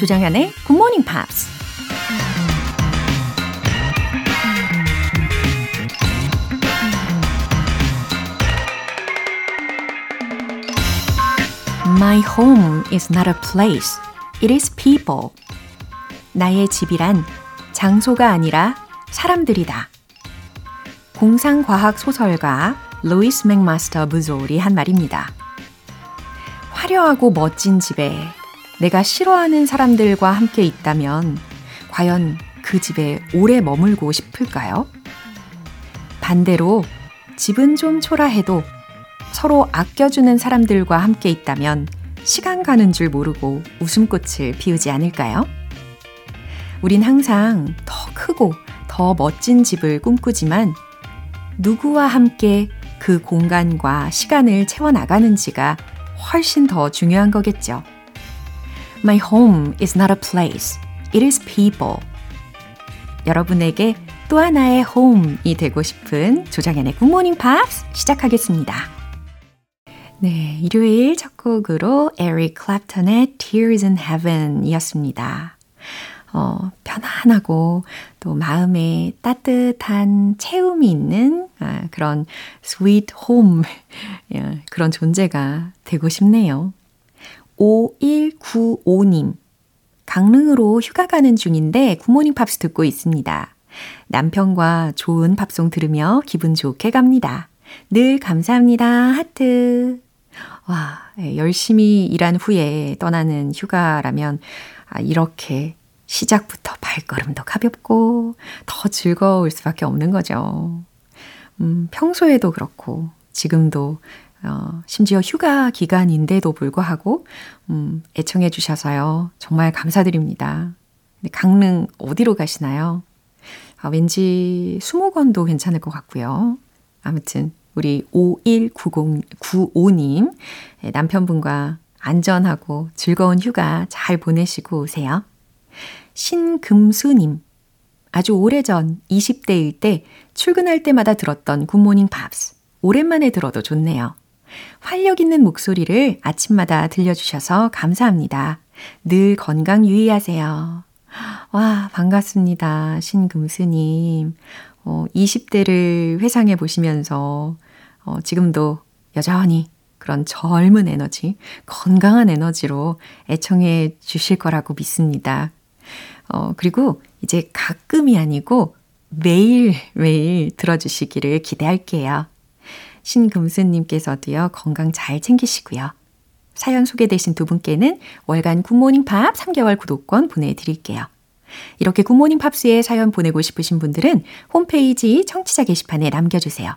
조장현의 Good Morning Pops. My home is not a place. It is people. 나의 집이란 장소가 아니라 사람들이다. 공상과학 소설가 루이스 맥마스터 부졸이 한 말입니다. 화려하고 멋진 집에 내가 싫어하는 사람들과 함께 있다면 과연 그 집에 오래 머물고 싶을까요? 반대로 집은 좀 초라해도 서로 아껴주는 사람들과 함께 있다면 시간 가는 줄 모르고 웃음꽃을 피우지 않을까요? 우린 항상 더 크고 더 멋진 집을 꿈꾸지만 누구와 함께 그 공간과 시간을 채워나가는지가 훨씬 더 중요한 거겠죠. My home is not a place. It is people. 여러분에게 또 하나의 home이 되고 싶은 조정현의 굿모닝 팝스 시작하겠습니다. 네, 일요일 첫 곡으로 에릭 클랩턴의 Tears in Heaven 이었습니다. 어, 편안하고 또 마음에 따뜻한 채움이 있는 아, 그런 sweet home 그런 존재가 되고 싶네요. 5195님. 강릉으로 휴가 가는 중인데 굿모닝 팝스 듣고 있습니다. 남편과 좋은 팝송 들으며 기분 좋게 갑니다. 늘 감사합니다. 하트. 와, 예, 열심히 일한 후에 떠나는 휴가라면 아, 이렇게 시작부터 발걸음도 가볍고 더 즐거울 수밖에 없는 거죠. 음, 평소에도 그렇고 지금도 어, 심지어 휴가 기간인데도 불구하고 음, 애청해 주셔서요. 정말 감사드립니다. 강릉 어디로 가시나요? 아, 왠지 수목원도 괜찮을 것 같고요. 아무튼 우리 519095님 남편분과 안전하고 즐거운 휴가 잘 보내시고 오세요. 신금수님 아주 오래전 20대일 때 출근할 때마다 들었던 굿모닝 팝스 오랜만에 들어도 좋네요. 활력 있는 목소리를 아침마다 들려주셔서 감사합니다. 늘 건강 유의하세요. 와, 반갑습니다. 신금수님. 어, 20대를 회상해 보시면서, 어, 지금도 여전히 그런 젊은 에너지, 건강한 에너지로 애청해 주실 거라고 믿습니다. 어, 그리고 이제 가끔이 아니고 매일 매일 들어주시기를 기대할게요. 신금수님께서도요, 건강 잘 챙기시고요. 사연 소개되신 두 분께는 월간 굿모닝 팝 3개월 구독권 보내드릴게요. 이렇게 굿모닝 팝스에 사연 보내고 싶으신 분들은 홈페이지 청취자 게시판에 남겨주세요.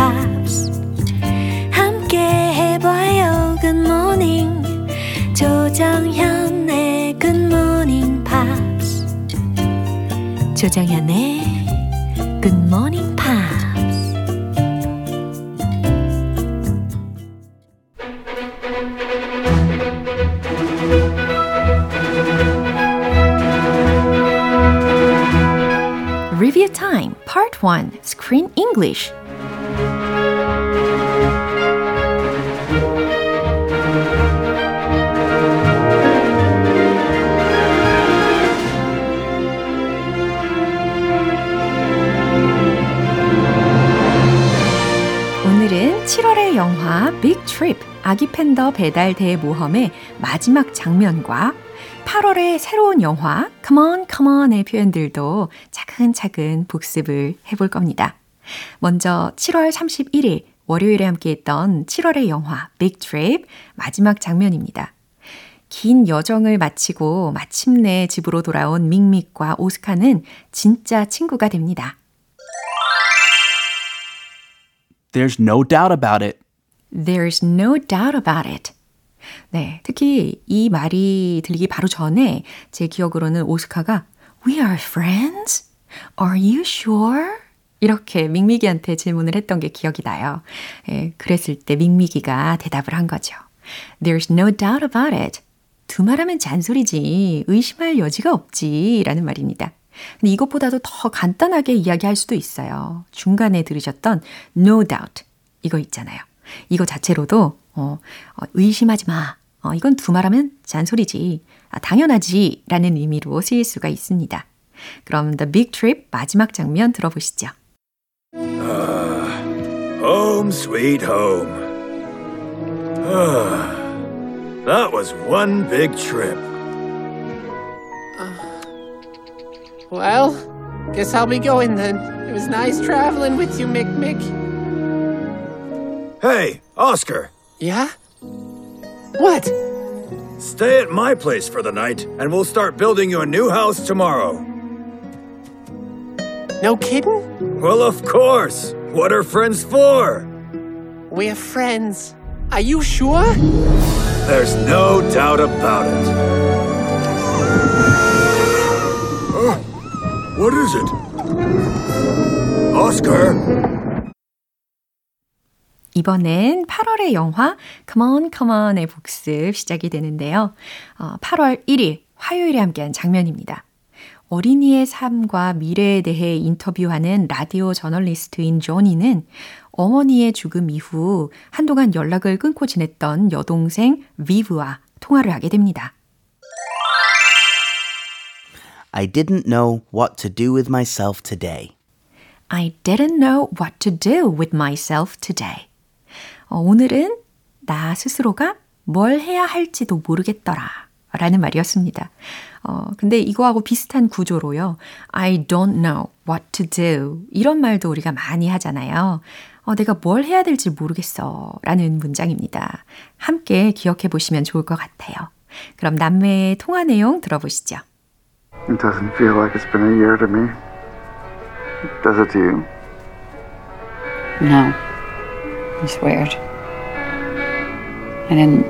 조정현의 굿모닝 팝스 조정현의 굿모닝 팝스 Review Time Part 1 Screen English 오늘은 7월의 영화 빅 트립 아기 팬더 배달 대모험의 마지막 장면과 8월의 새로운 영화 Come on, come on의 표현들도 차근차근 복습을 해볼 겁니다. 먼저 7월 31일 월요일에 함께했던 7월의 영화 Big Trip 마지막 장면입니다. 긴 여정을 마치고 마침내 집으로 돌아온 믹믹과 오스카는 진짜 친구가 됩니다. There's no doubt about it. There's no doubt about it. 네, 특히 이 말이 들리기 바로 전에 제 기억으로는 오스카가 We are friends? Are you sure? 이렇게 밍미기한테 질문을 했던 게 기억이 나요. 예, 그랬을 때 밍미기가 대답을 한 거죠. There's no doubt about it. 두말하면 잔소리지. 의심할 여지가 없지. 라는 말입니다. 근데 이것보다도 더 간단하게 이야기할 수도 있어요. 중간에 들으셨던 no doubt. 이거 있잖아요. 이거 자체로도, 어, 어 의심하지 마. 어, 이건 두말하면 잔소리지. 아, 당연하지. 라는 의미로 쓰일 수가 있습니다. 그럼 The Big Trip 마지막 장면 들어보시죠. Uh, home sweet home. Uh, that was one big trip. Well, guess I'll be going then. It was nice traveling with you, Mick Mick. Hey, Oscar. Yeah? What? Stay at my place for the night, and we'll start building you a new house tomorrow. No kidding? Well, of course. What are friends for? We're friends. Are you sure? There's no doubt about it. What is it? Oscar? 이번엔 8월의 영화 Come On, Come On의 복습 시작이 되는데요. 어, 8월 1일 화요일에 함께한 장면입니다. 어린이의 삶과 미래에 대해 인터뷰하는 라디오 저널리스트인 조니는 어머니의 죽음 이후 한동안 연락을 끊고 지냈던 여동생 비브와 통화를 하게 됩니다. I didn't know what to do with myself today. I didn't know what to do with myself today. 어, 오늘은 나 스스로가 뭘 해야 할지도 모르겠더라. 라는 말이었습니다. 어, 근데 이거하고 비슷한 구조로요. I don't know what to do. 이런 말도 우리가 많이 하잖아요. 어, 내가 뭘 해야 될지 모르겠어. 라는 문장입니다. 함께 기억해 보시면 좋을 것 같아요. 그럼 남매의 통화 내용 들어보시죠. It doesn't feel like it's been a year to me. Does it to you? No. It's weird. I didn't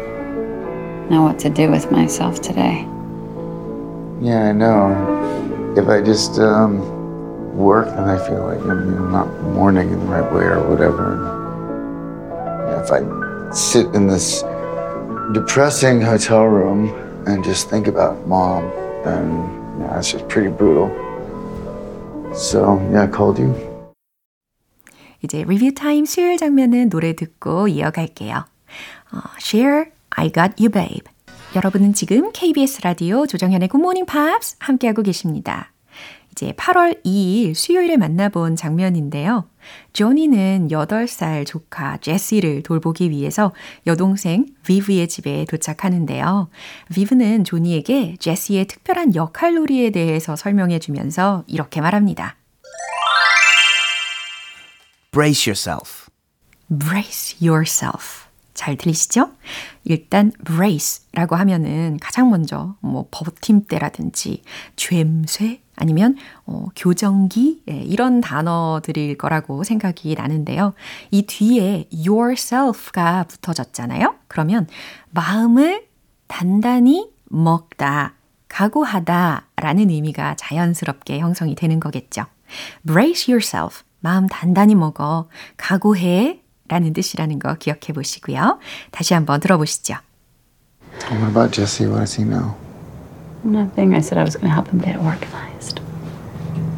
know what to do with myself today. Yeah, I know. If I just um, work, then I feel like I'm you know, not mourning in the right way or whatever. Yeah, if I sit in this depressing hotel room and just think about mom, then yeah, it's just pretty brutal. So yeah, I called you. 이제 리뷰 타임 수요일 장면은 노래 듣고 이어갈게요. 어, Share, I Got You Babe. 여러분은 지금 KBS 라디오 조정현의 Good Morning Pops 함께하고 계십니다. 이제 8월 2일 수요일에 만나본 장면인데요. 조니는 8살 조카 제시를 돌보기 위해서 여동생 비브의 집에 도착하는데요. 비브는 조니에게 제시의 특별한 역할놀이에 대해서 설명해 주면서 이렇게 말합니다. Brace yourself. brace yourself. 잘 들리시죠? 일단 brace라고 하면은 가장 먼저 뭐 버팀대라든지 죬쇠 아니면 어, 교정기 예, 이런 단어들일 거라고 생각이 나는데요. 이 뒤에 yourself가 붙어졌잖아요. 그러면 마음을 단단히 먹다, 각오하다 라는 의미가 자연스럽게 형성이 되는 거겠죠. brace yourself. 마음 단단히 먹어. 각오해. 라는 뜻이라는 거 기억해 보시고요. 다시 한번 들어보시죠. What about Jesse? What does he know? Nothing. I said I was going to help him get organized.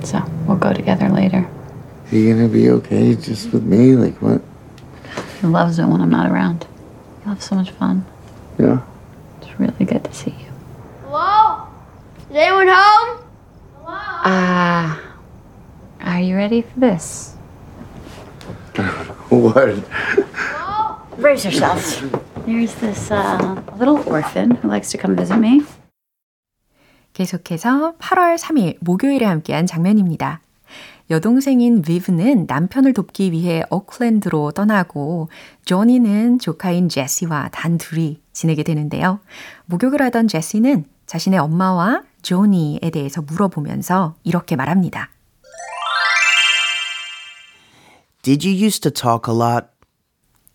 So we'll go together later. Is he gonna be okay just with me? Like what? He loves it when I'm not around. You have so much fun. Yeah. It's really good to see you. Hello? Is anyone home? Ah. are you ready for this? What? Brace yourselves. There's this uh, little orphan who likes to come visit me. 계속해서 8월 3일 목요일에 함께한 장면입니다. 여동생인 비브는 남편을 돕기 위해 오클랜드로 떠나고 조니는 조카인 제시와 단둘이 지내게 되는데요. 목욕을 하던 제시는 자신의 엄마와 조니에 대해서 물어보면서 이렇게 말합니다. Did you used to talk a lot?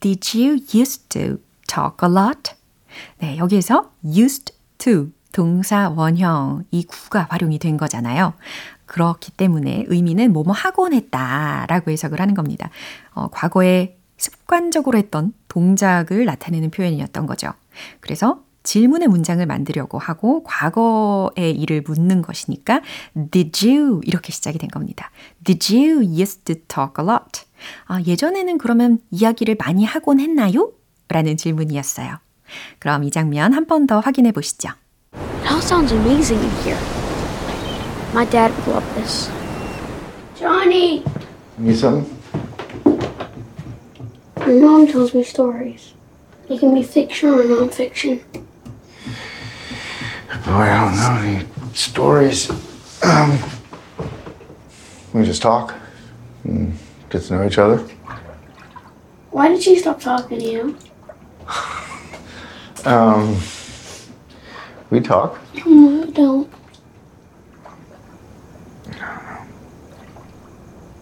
Did you used to talk a lot? 네, 여기에서 used to 동사 원형 이 구가 활용이 된 거잖아요. 그렇기 때문에 의미는 뭐뭐 하곤 했다라고 해석을 하는 겁니다. 어, 과거에 습관적으로 했던 동작을 나타내는 표현이었던 거죠. 그래서 질문의 문장을 만들려고 하고 과거의 일을 묻는 것이니까 Did you? 이렇게 시작이 된 겁니다. Did you used to talk a lot? 아, 예전에는 그러면 이야기를 많이 하곤 했나요? 라는 질문이었어요. 그럼 이 장면 한 번 더 확인해 보시죠. It all sounds amazing in here. My dad would love this. Johnny! Need something? My mom tells me stories. They can be fiction or nonfiction. Boy, I don't know any stories. Um, we just talk and get to know each other. Why did she stop talking to you? Um, we talk. No, I don't.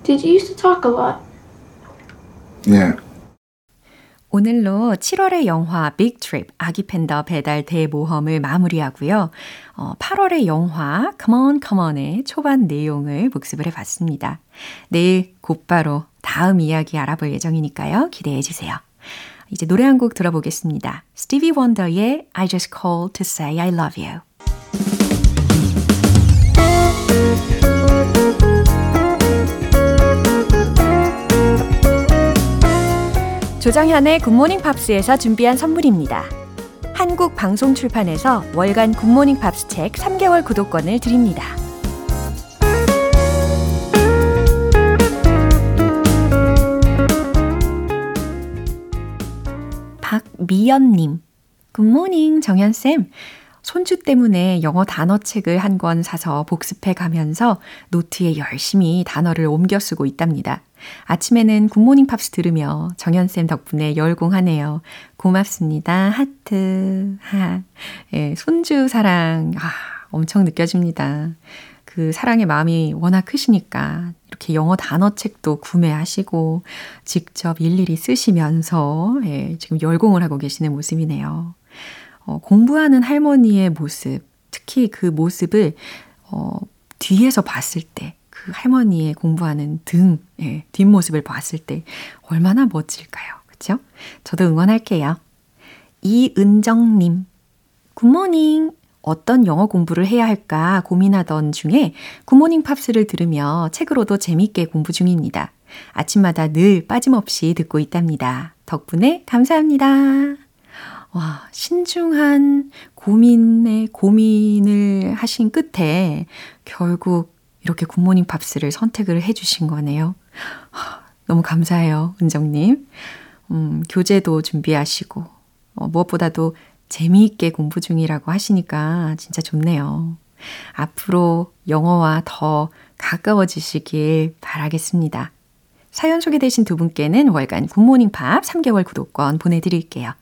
Did you used to talk a lot? Yeah. 오늘로 7월의 영화 빅 트립 아기 팬더 배달 대모험을 마무리하고요. 어, 8월의 영화 Come on, Come on의 초반 내용을 복습을 해봤습니다. 내일 곧바로 다음 이야기 알아볼 예정이니까요. 기대해 주세요. 이제 노래 한 곡 들어보겠습니다. 스티비 원더의 I just called to say I love you. 조정현의 굿모닝 팝스에서 준비한 선물입니다. 한국 방송 출판에서 월간 굿모닝 팝스 책 3개월 구독권을 드립니다. 박미연님, Good morning 정현쌤. 손주 때문에 영어 단어책을 한 권 사서 복습해 가면서 노트에 열심히 단어를 옮겨 쓰고 있답니다. 아침에는 굿모닝 팝스 들으며 정현쌤 덕분에 열공하네요. 고맙습니다. 하트. 하. 예, 손주 사랑. 아, 엄청 느껴집니다. 그 사랑의 마음이 워낙 크시니까 이렇게 영어 단어책도 구매하시고 직접 일일이 쓰시면서 예, 지금 열공을 하고 계시는 모습이네요. 어, 공부하는 할머니의 모습, 특히 그 모습을 어, 뒤에서 봤을 때, 그 할머니의 공부하는 등, 예, 뒷모습을 봤을 때 얼마나 멋질까요? 그쵸? 저도 응원할게요. 이은정님, 굿모닝. 어떤 영어 공부를 해야 할까 고민하던 중에 굿모닝 팝스를 들으며 책으로도 재밌게 공부 중입니다. 아침마다 늘 빠짐없이 듣고 있답니다. 덕분에 감사합니다. 와, 신중한 고민에 고민을 하신 끝에 결국 이렇게 굿모닝 팝스를 선택을 해 주신 거네요. 너무 감사해요, 은정님. 음, 교재도 준비하시고, 어, 무엇보다도 재미있게 공부 중이라고 하시니까 진짜 좋네요. 앞으로 영어와 더 가까워지시길 바라겠습니다. 사연 소개되신 두 분께는 월간 굿모닝 팝스 3개월 구독권 보내드릴게요.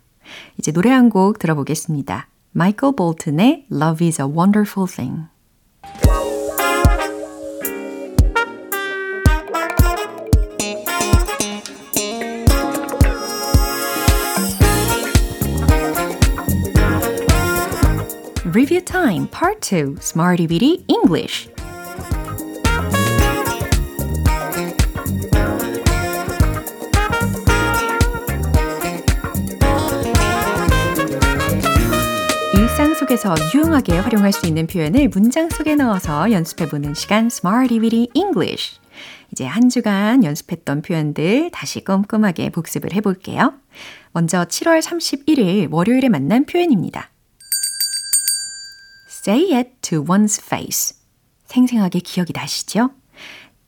이제 노래 한 곡 들어보겠습니다. 마이클 볼튼의 Love is a Wonderful Thing. Review Time Part 2 Smarty Bitty English 일상 속에서 유용하게 활용할 수 있는 표현을 문장 속에 넣어서 연습해보는 시간 Smarty Bitty English 이제 한 주간 연습했던 표현들 다시 꼼꼼하게 복습을 해볼게요. 먼저 7월 31일 월요일에 만난 표현입니다. Say it to one's face. 생생하게 기억이 나시죠?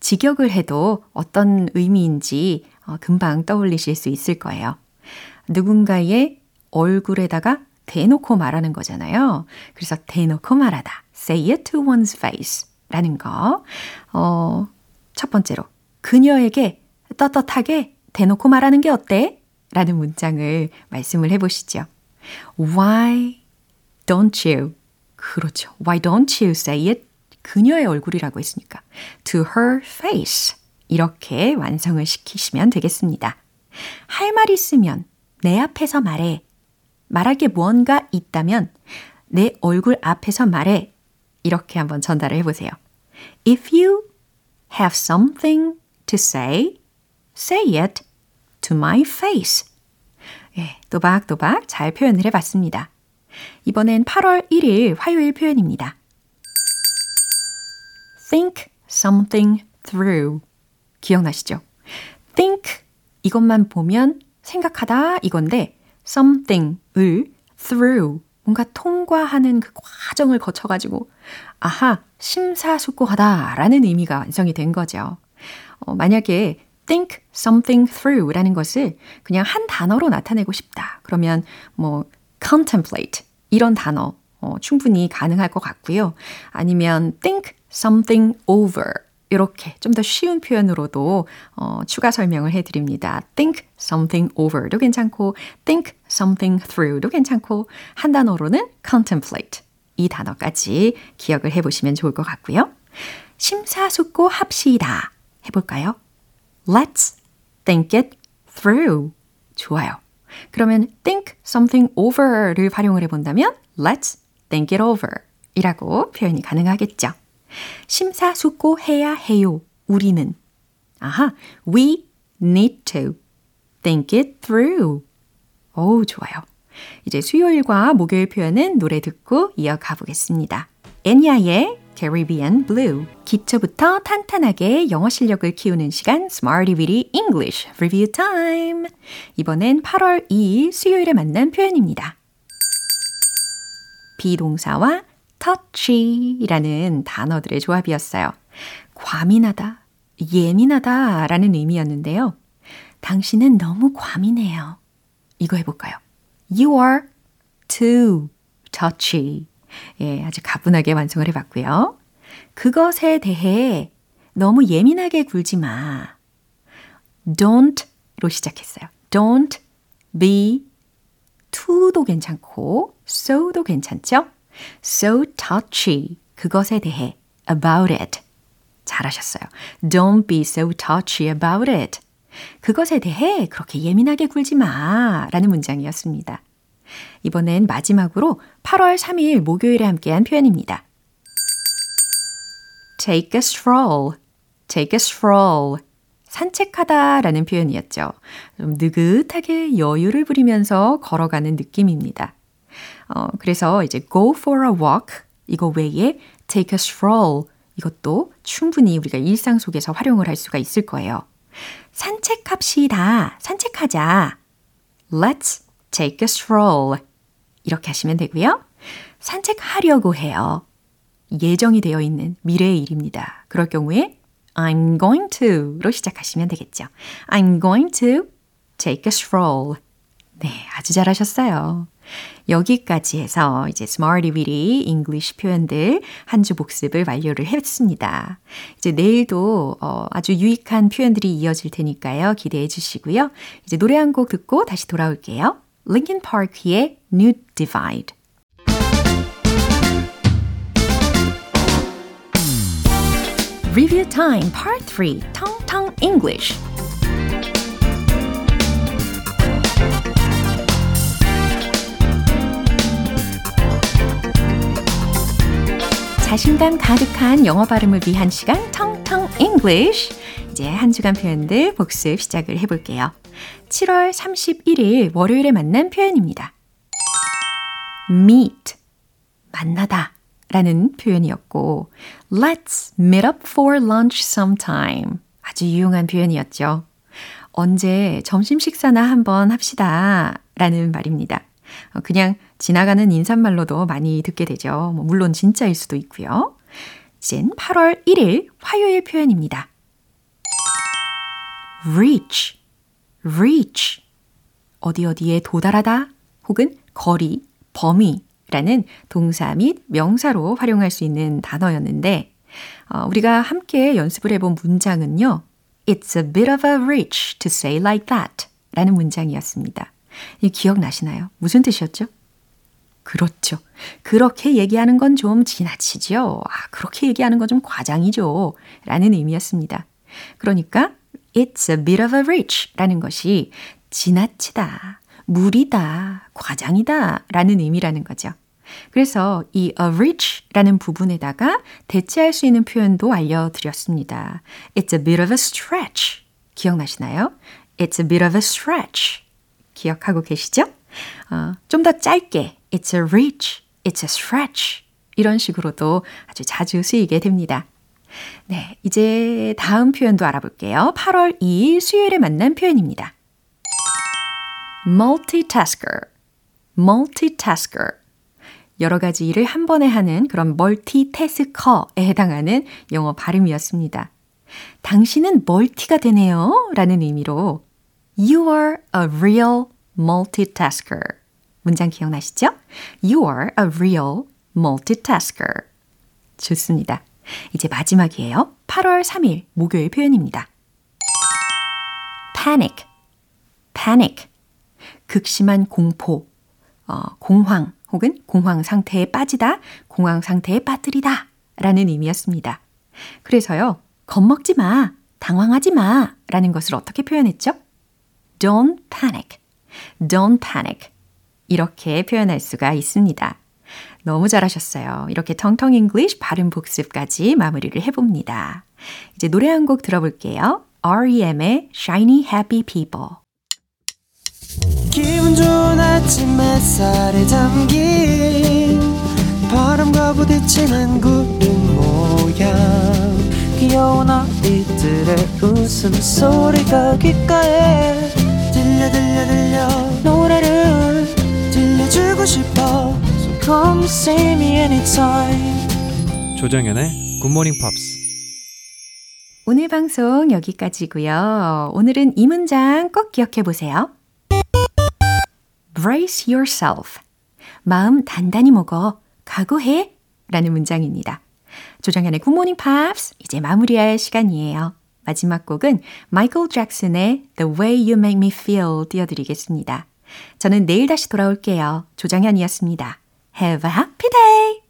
직역을 해도 어떤 의미인지 금방 떠올리실 수 있을 거예요. 누군가의 얼굴에다가 대놓고 말하는 거잖아요. 그래서 대놓고 말하다. Say it to one's face. 라는 거. 어, 첫 번째로. 그녀에게 떳떳하게 대놓고 말하는 게 어때? 라는 문장을 말씀을 해보시죠. Why don't you? 그렇죠. Why don't you say it? 그녀의 얼굴이라고 했으니까. To her face. 이렇게 완성을 시키시면 되겠습니다. 할 말 있으면 내 앞에서 말해. 말할 게 무언가 있다면 내 얼굴 앞에서 말해. 이렇게 한번 전달을 해보세요. If you have something to say, say it to my face. 예, 또박또박 잘 표현을 해봤습니다. 이번엔 8월 1일 화요일 표현입니다. think something through. 기억나시죠? think 이것만 보면 생각하다 이건데 something을 through 뭔가 통과하는 그 과정을 거쳐가지고 아하 심사숙고하다라는 의미가 완성이 된 거죠. 어, 만약에 think something through라는 것을 그냥 한 단어로 나타내고 싶다. 그러면 뭐 contemplate 이런 단어 어, 충분히 가능할 것 같고요. 아니면 think something over 이렇게 좀 더 쉬운 표현으로도 어, 추가 설명을 해드립니다. think something over도 괜찮고 think something through도 괜찮고 한 단어로는 contemplate 이 단어까지 기억을 해보시면 좋을 것 같고요. 심사숙고 합시다 해볼까요? Let's think it through. 좋아요. 그러면 think something over를 활용을 해본다면 let's think it over 이라고 표현이 가능하겠죠. 심사숙고해야 해요. 우리는. 아하, we need to think it through. 오, 좋아요. 이제 수요일과 목요일 표현은 노래 듣고 이어가 보겠습니다. 애니아의 Caribbean Blue. 기초부터 탄탄하게 영어 실력을 키우는 시간 Smarty Weedy English Review Time. 이번엔 8월 2일 수요일에 만난 표현입니다. 비동사와 touchy라는 단어들의 조합이었어요. 과민하다, 예민하다 라는 의미였는데요. 당신은 너무 과민해요. 이거 해볼까요? You are too touchy. 예, 아주 가분하게 완성을 해봤고요. 그것에 대해 너무 예민하게 굴지 마. don't로 시작했어요. don't be to도 괜찮고 so도 괜찮죠? so touchy. 그것에 대해 about it. 잘하셨어요. Don't be so touchy about it. 그것에 대해 그렇게 예민하게 굴지 마. 라는 문장이었습니다. 이번엔 마지막으로 8월 3일 목요일에 함께한 표현입니다. take a stroll. take a stroll. 산책하다 라는 표현이었죠. 좀 느긋하게 여유를 부리면서 걸어가는 느낌입니다. 어, 그래서 이제 go for a walk 이거 외에 take a stroll 이것도 충분히 우리가 일상 속에서 활용을 할 수가 있을 거예요. 산책합시다. 산책하자. Let's take a stroll. 이렇게 하시면 되고요. 산책하려고 해요. 예정이 되어 있는 미래의 일입니다. 그럴 경우에 I'm going to로 시작하시면 되겠죠. I'm going to take a stroll. 네, 아주 잘하셨어요. 여기까지 해서 이제 Smarty Weedy English 표현들 한 주 복습을 완료를 했습니다. 이제 내일도 어, 아주 유익한 표현들이 이어질 테니까요. 기대해 주시고요. 이제 노래 한 곡 듣고 다시 돌아올게요. Linkin Park의 New Divide. Review Time Part 3 Tong Tong English 자신감 가득한 영어 발음을 위한 시간 텅텅 English. 이제 한 주간 표현들 복습 시작을 해볼게요. 7월 31일 월요일에 만난 표현입니다. meet 만나다 라는 표현이었고 let's meet up for lunch sometime 아주 유용한 표현이었죠. 언제 점심 식사나 한번 합시다 라는 말입니다. 어, 그냥 지나가는 인사말로도 많이 듣게 되죠. 뭐 물론 진짜일 수도 있고요. 이젠 8월 1일 화요일 표현입니다. reach, reach. 어디 어디에 도달하다 혹은 거리, 범위라는 동사 및 명사로 활용할 수 있는 단어였는데 어, 우리가 함께 연습을 해본 문장은요. It's a bit of a reach to say like that 라는 문장이었습니다. 기억나시나요? 무슨 뜻이었죠? 그렇죠. 그렇게 얘기하는 건 좀 지나치죠. 아, 그렇게 얘기하는 건 좀 과장이죠. 라는 의미였습니다. 그러니까, it's a bit of a reach 라는 것이 지나치다, 무리다, 과장이다 라는 의미라는 거죠. 그래서 이 a reach라는 부분에다가 대체할 수 있는 표현도 알려드렸습니다. It's a bit of a stretch. 기억나시나요? It's a bit of a stretch. 기억하고 계시죠? 어, 좀 더 짧게 It's a reach, it's a stretch 이런 식으로도 아주 자주 쓰이게 됩니다. 네, 이제 다음 표현도 알아볼게요. 8월 2일 수요일에 만난 표현입니다. multitasker, multitasker. 여러 가지 일을 한 번에 하는 그런 멀티태스커에 해당하는 영어 발음이었습니다. 당신은 멀티가 되네요. 라는 의미로 You are a real multitasker. 문장 기억나시죠? You are a real multitasker. 좋습니다. 이제 마지막이에요. 8월 3일 목요일 표현입니다. panic, panic. 극심한 공포, 어, 공황 혹은 공황 상태에 빠지다, 공황 상태에 빠뜨리다 라는 의미였습니다. 그래서요, 겁먹지 마, 당황하지 마 라는 것을 어떻게 표현했죠? Don't panic, don't panic. 이렇게 표현할 수가 있습니다. 너무 잘하셨어요. 이렇게 텅텅 English 발음 복습까지 마무리를 해봅니다. 이제 노래 한 곡 들어볼게요. REM의 Shiny Happy People. 기분 좋은 아침 햇살에 담긴 바람과 부딪히는 구름 모양 귀여운 아이들의 웃음소리가 귓가에 들려 들려 들려 노래를 들려주고 싶어 come see me anytime 조정연의 굿모닝 팝스 오늘 방송 여기까지고요. 오늘은 이 문장 꼭 기억해 보세요. Brace yourself. 마음 단단히 먹어. 각오해. 라는 문장입니다. 조정현의 굿모닝 팝스 이제 마무리할 시간이에요. 마지막 곡은 마이클 잭슨의 The Way You Make Me Feel 띄워드리겠습니다. 저는 내일 다시 돌아올게요. 조정현이었습니다. Have a happy day!